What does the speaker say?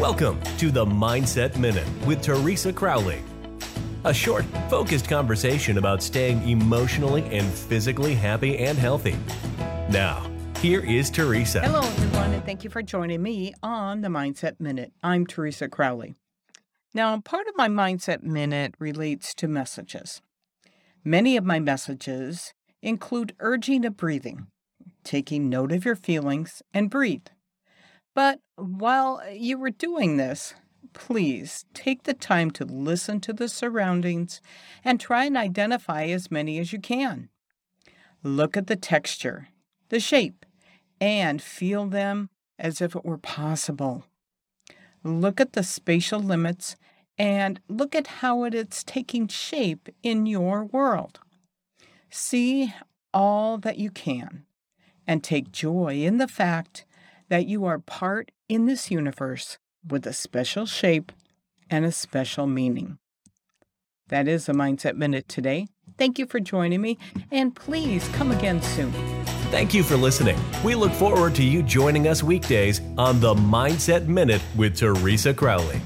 Welcome to the Mindset Minute with Teresa Crowley. A short, focused conversation about staying emotionally and physically happy and healthy. Now, here is Teresa. Hello, everyone, and thank you for joining me on the Mindset Minute. I'm Teresa Crowley. Now, part of my Mindset Minute relates to messages. Many of my messages include urging of breathing, taking note of your feelings, and breathe. But while uh, you were doing this, please take the time to listen to the surroundings and try and identify as many as you can. Look at the texture, the shape, and feel them as if it were possible. Look at the spatial limits and look at how it is taking shape in your world. See all that you can and take joy in the fact that you are part in this universe with a special shape and a special meaning. That is a Mindset Minute today. Thank you for joining me, and please come again soon. Thank you for listening. We look forward to you joining us weekdays on the Mindset Minute with Teresa Crowley.